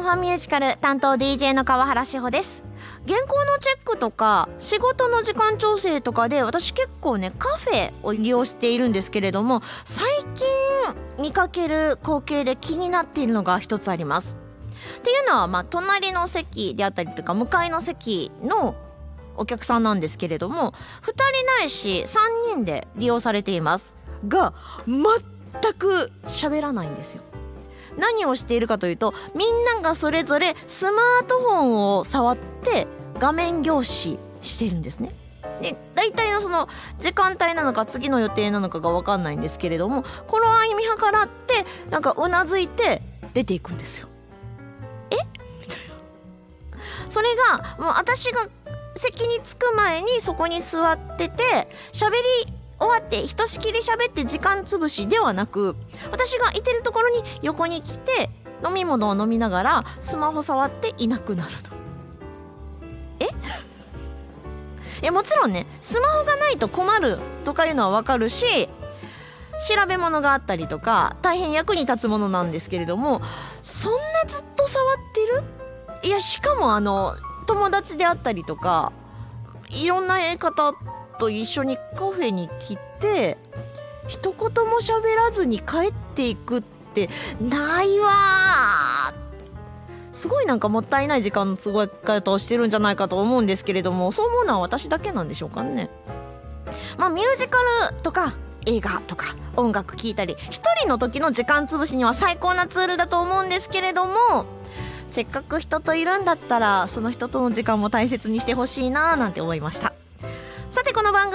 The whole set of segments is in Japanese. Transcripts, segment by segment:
ンファミュージカル担当 DJ の川原志保です。原稿のチェックとか仕事の時間調整とかで私結構ねカフェを利用しているんですけれども最近見かける光景で気になっているのが一つあります。っていうのはまあ隣の席であったりとか向かいの席のお客さんなんですけれども2人ないし3人で利用されています。が全く喋らないんですよ。何をしているかというとみんながそれぞれスマートフォンを触って画面凝視しているんですね。で大体のその時間帯なのか次の予定なのかが分かんないんですけれどもこの歩み計らってなんかうなずいて出ていくんですよ。え？みたいなそれがもう私が席に着く前にそこに座ってて喋り終わってひとしきり喋って時間つぶしではなく私がいてるところに横に来て飲み物を飲みながらスマホ触っていなくなると。え？いやもちろんねスマホがないと困るとかいうのはわかるし調べ物があったりとか大変役に立つものなんですけれどもそんなずっと触ってる？いやしかもあの友達であったりとかいろんな方と一緒にカフェに来て一言も喋らずに帰っていくってないわすごいなんかもったいない時間の過ごし方をしてるんじゃないかと思うんですけれどもそう思うのは私だけなんでしょうかね。まあミュージカルとか映画とか音楽聴いたり一人の時の時間つぶしには最高なツールだと思うんですけれどもせっかく人といるんだったらその人との時間も大切にしてほしいななんて思いました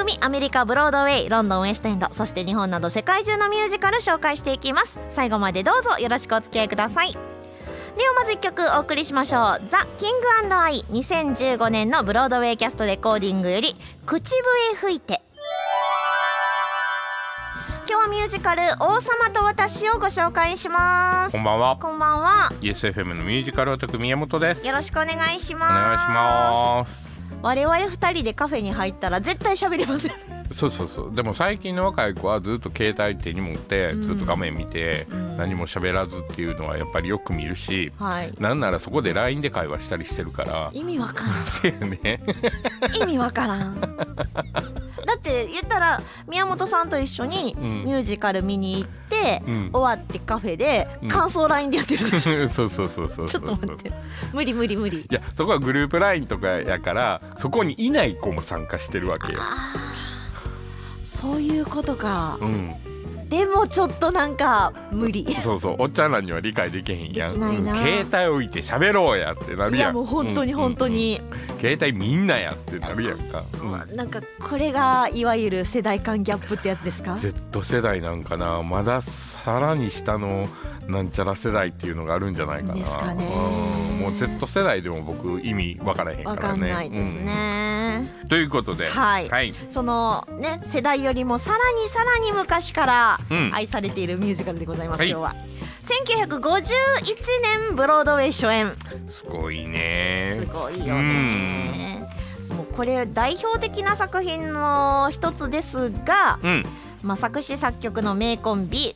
組アメリカブロードウェイロンドンウエストエンドそして日本など世界中のミュージカル紹介していきます。最後までどうぞよろしくお付き合いください。ではまず1曲お送りしましょう「ザ・キングアイ」2015年のブロードウェイキャストレコーディングより「口笛吹いて」今日はミュージカル「王様と私」をご紹介します。こんばんは。こんばんは。ESFM のミュージカルオタク宮本です。よろしくお願いしおます。願いします。我々2人でカフェに入ったら絶対喋れません。そうそうそう。でも最近の若い子はずっと携帯手に持ってうん。ずっと画面見てうん。何も喋らずっていうのはやっぱりよく見るし、はい。なんならそこで LINE で会話したりしてるから。意味わからん。せやね。意味わからん。だって言ったら宮本さんと一緒にうん。ミュージカル見に行って、うん。終わってカフェでうん。感想 LINE でやってるでしょ、そうそうそうそうちょそうっと待って。無理無理無理。いやそこはグループ LINE とかやからそこにいない子も参加してるわけよ。あーそういうことか。うん、でもちょっとなんか無理。そうそうおっちゃんらには理解できへんやん。うん携帯置いて喋ろうやってなるやん。いやもう本当にうん本当に、携帯みんなやってなるやんか、うん。なんかこれがいわゆる世代間ギャップってやつですか？Z 世代なんかな。まださらに下のなんちゃら世代っていうのがあるんじゃないかな。ですかね。うん。もう Z 世代でも僕意味わからへんかわかんらねないですね、うん。ということで。はい。はい、そのね世代よりもさらにさらに昔からうん。愛されているミュージカルでございます、はい。今日は。1951年ブロードウェイ初演。すごいね。すごいよね。もうこれ代表的な作品の一つですが、うん。まあ、作詞作曲の名コンビ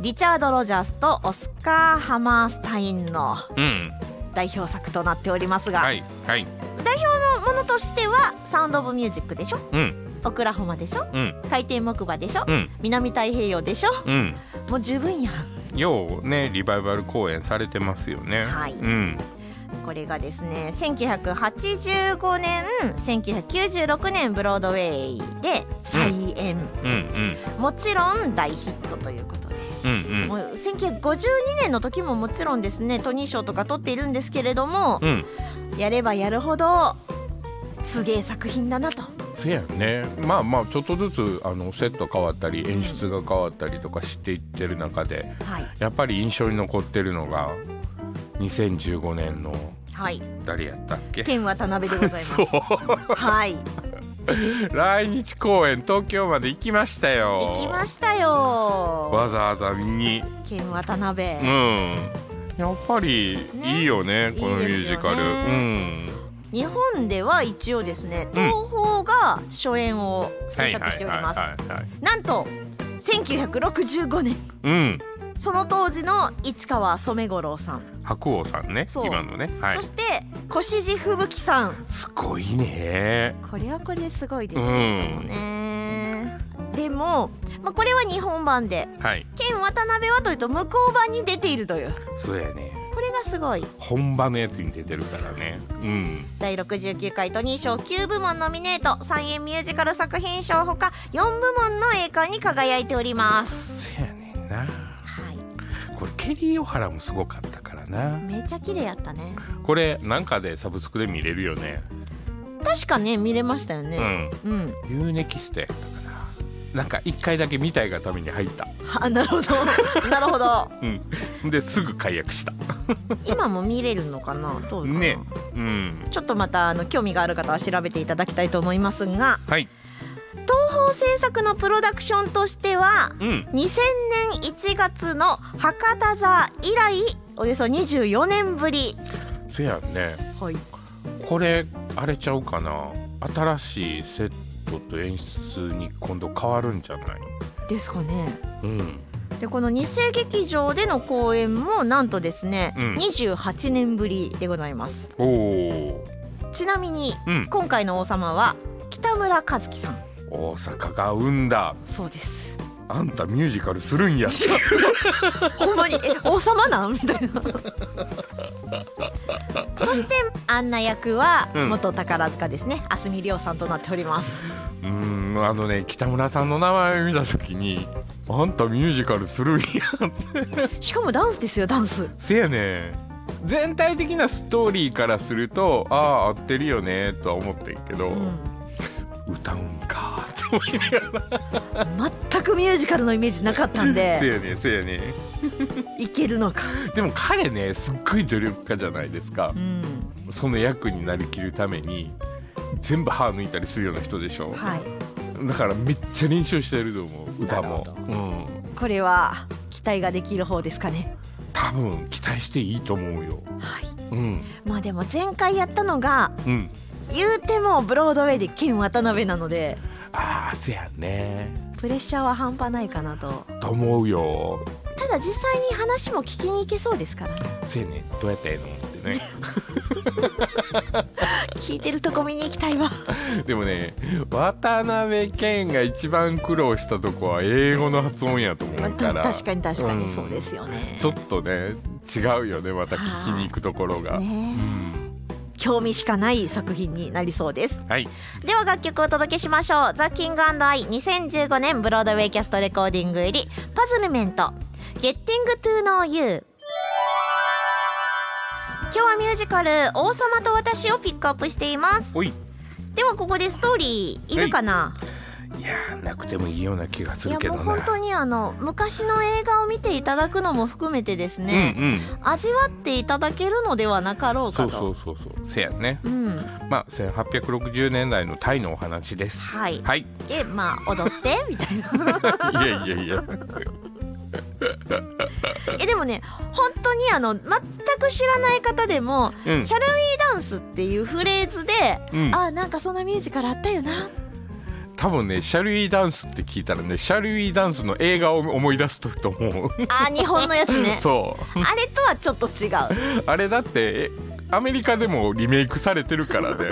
リチャード・ロジャースとオスカー・ハマースタインのうん。代表作となっておりますが、はいはい。代表のものとしては「サウンド・オブ・ミュージック」でしょ？うん「オクラホマ」でしょ？うん「海底木馬」でしょ？うん。南太平洋でしょ？うん。もう十分やん。ようねリバイバル公演されてますよね。はい。うん。これがですね1985年1996年ブロードウェイで再演、うん。うんもちろん大ヒットということで。うんもう1952年の時ももちろんですねトニー賞とか取っているんですけれどもうんうん。やればやるほどすげえ作品だなとせやね。まあまあちょっとずつあのセット変わったり演出が変わったりとかしていってる中ではい。やっぱり印象に残ってるのが2015年のはい。誰やったっけ？天渡辺でございます。はい。来日公演東京まで行きましたよ。行きましたよ。わざわざ見に。天渡辺、うん。やっぱりねいいよね。このミュージカル。いいですようん日本では一応ですねうん。東宝が初演を制作しております。なんと1965年。うん。その当時の市川染五郎さん、白鸚さんね今のね。はい。そして越路吹雪さん。すごいね。これはこれですごいですうけれどもん。ね、でも、まあ、これは日本版で。はい。剣渡辺はというと向こう版に出ているという。そうやねすごい。本場のやつに出てるからね。うん。第69回トニー賞9部門ノミネート。三円ミュージカル作品賞ほか4部門の栄冠に輝いております。そうやねんな。はい。これケリー・オハラもすごかったからな。めっちゃ綺麗やったね。これなんかでサブスクで見れるよね。確かね見れましたようねん。うん、ユーネキストやったかななんか一回だけ見たいがために入った。あなるほど。なるほど。うん。ですぐ解約した。今も見れるのかな？どうかな、ね。うん。ちょっとまたあの興味がある方は調べていただきたいと思いますが。はい。東宝制作のプロダクションとしてはうん。2000年1月の博多座以来およそ24年ぶり。せやんね。はい。これあれちゃうかな？新しいセットと演出に今度変わるんじゃない？ですかね。うん。でこの日生劇場での公演もなんとですね、うん。28年ぶりでございます。ちなみにうん。今回の王様は北村和樹さん。大阪が生んだ。そうですあんたミュージカルするんや。ほんまにえ王様なん？みたいな。そしてアンナ役はうん。元宝塚ですね。蓮見亮さんとなっております。うーんあのね北村さんの名前を見た時にあんたミュージカルするんやしかもダンスですよダンス。せやね。全体的なストーリーからするとああ合ってるよねとは思ってんけど、うん。歌うんか 全くミュージカルのイメージなかったんせで やねせやねいけるのか。でも彼ねすっごい努力家じゃないですか。うん。その役になりきるために全部歯抜いたりするような人でしょ。はい。だからめっちゃ練習してると思う歌も。うん。これは期待ができる方ですかね。多分期待していいと思うよ。はい。うん。まあでも前回やったのがうん。言うてもブロードウェイで剣渡辺なのでせやね。プレッシャーは半端ないかなと。と思うよ。ただ実際に話も聞きに行けそうですから。ねせやね。どうやったらええのってね。聞いてるとこ見に行きたいわ。でもね渡辺謙が一番苦労したとこは英語の発音やと思まあうから。た 確かに確かにうんそうですよね、ちょっとね違うよね。また聞きに行くところが、ねうん興味しかない作品になりそうです。はい。では楽曲をお届けしましょう。ザ・キングアイ2015年ブロードウェイキャストレコーディング入りパズルメント Getting to Know You 今日はミュージカル「王様と私」をピックアップしています。おい。ではここでストーリーいるかな、いやーなくてもいいような気がすいやるけどなもう本当にあの昔の映画を見ていただくのも含めてですね、うんうん。味わっていただけるのではなかろうかと。そうそうそうそう。せやね。うん。まあ1860年代のタイのお話です。はい。はい。でまあ踊ってみたいな。いやいやいや。えでもね本当にあの全く知らない方でも「うん。シャルウィーダンス」っていうフレーズで、うん。あなんかそんなミュージカルあったよな多分ねシャルウィーダンスって聞いたらねシャルウィーダンスの映画を思い出すと思う。あ日本のやつね。そう。あれとはちょっと違う。あれだってえアメリカでもリメイクされてるからね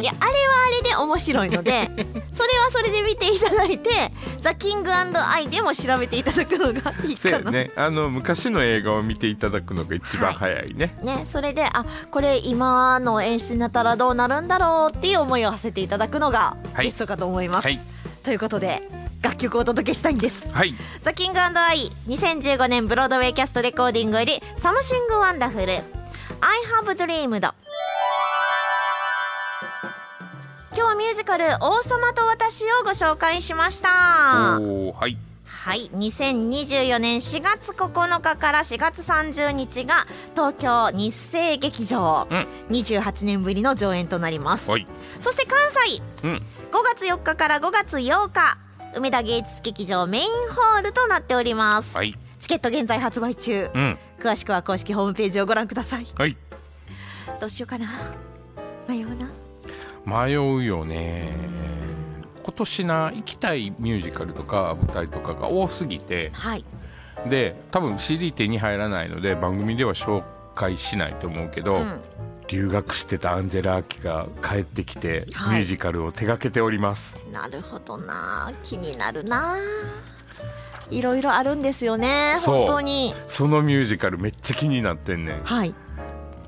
いやあれはあれで面白いので それはそれで見ていただいて「ザ・キングアイ」でも調べていただくのがいいせかな。やねあの昔の映画を見ていただくのが一番早いね、ね、それであこれ今の演出になったらどうなるんだろうっていう思いを馳せていただくのがはいベストかと思います。はいということで楽曲をお届けしたいんです。はい The King and I 2015年ブロードウェイキャストレコーディングより「 Something Wonderful」「I Have Dreamed」今日はミュージカル「王様と私」をご紹介しました。はい。はい。2024年4月9日から4月30日が東京日生劇場、うん。28年ぶりの上演となります。はい。そして関西。うん。5月4日から5月8日梅田芸術劇場メインホールとなっております、はいチケット現在発売中。うん。詳しくは公式ホームページをご覧ください。はい。どうしようかな。迷うな。迷うよね。今年な行きたいミュージカルとか舞台とかが多すぎて。はい。で多分 CD 手に入らないので番組では紹介しないと思うけど、うん。留学してたアンジェラ・アキが帰ってきて、はい。ミュージカルを手掛けております。なるほどな。気になるないろいろあるんですよね。本当に。そのミュージカルめっちゃ気になってんねん。はい。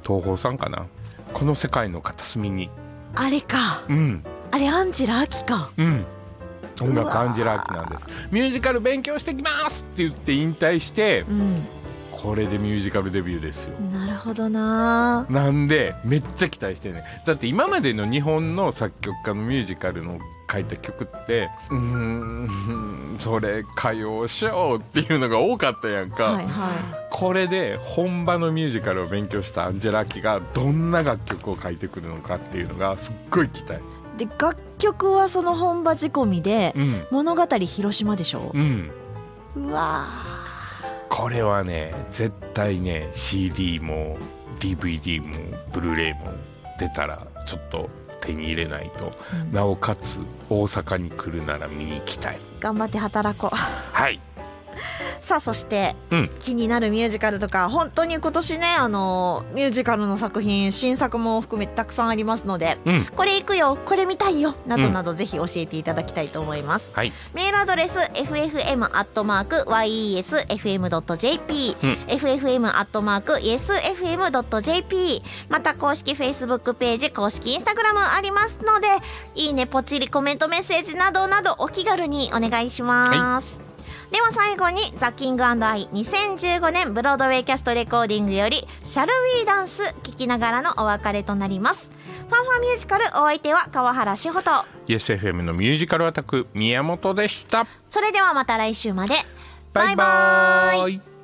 東宝さんかな？この世界の片隅に。あれか。うん。あれアンジェラ・アキか。うん。音楽アンジェラ・アキなんです。ミュージカル勉強してきますって言って引退してうん。これでミュージカルデビューですよ。なるほどな。なんでめっちゃ期待してんねだって今までの日本の作曲家のミュージカルの書いた曲ってうーんそれ歌謡ショーっていうのが多かったやんか、はいはこれで本場のミュージカルを勉強したアンジェラ・アキがどんな楽曲を書いてくるのかっていうのがすっごい期待い。で楽曲はその本場仕込みでうん。物語広島でしょう。ん。うわこれはね絶対ね CD も DVD もブルーレイも出たらちょっと手に入れないと、うん。なおかつ大阪に来るなら見に行きたい。頑張って働こう。はいさあそしてうん。気になるミュージカルとか本当に今年ねあのミュージカルの作品新作も含めてたくさんありますのでうん。これ行くよこれ見たいよなどなどぜひ教えていただきたいと思います、はい。メールアドレス ffm.yesfm.jp、うん。Ffm.yesfm.jp また公式 Facebook ページ公式 Instagram ありますのでいいねポチリコメントメッセージなどなどお気軽にお願いします、では最後にザ・キングアイ2015年ブロードウェイキャストレコーディングより「シャルウィーダンス」聞きながらのお別れとなります。ファンファンミュージカルお相手は川原志穂と。YesFM のミュージカルアタック宮本でした。それではまた来週まで。バイバーイ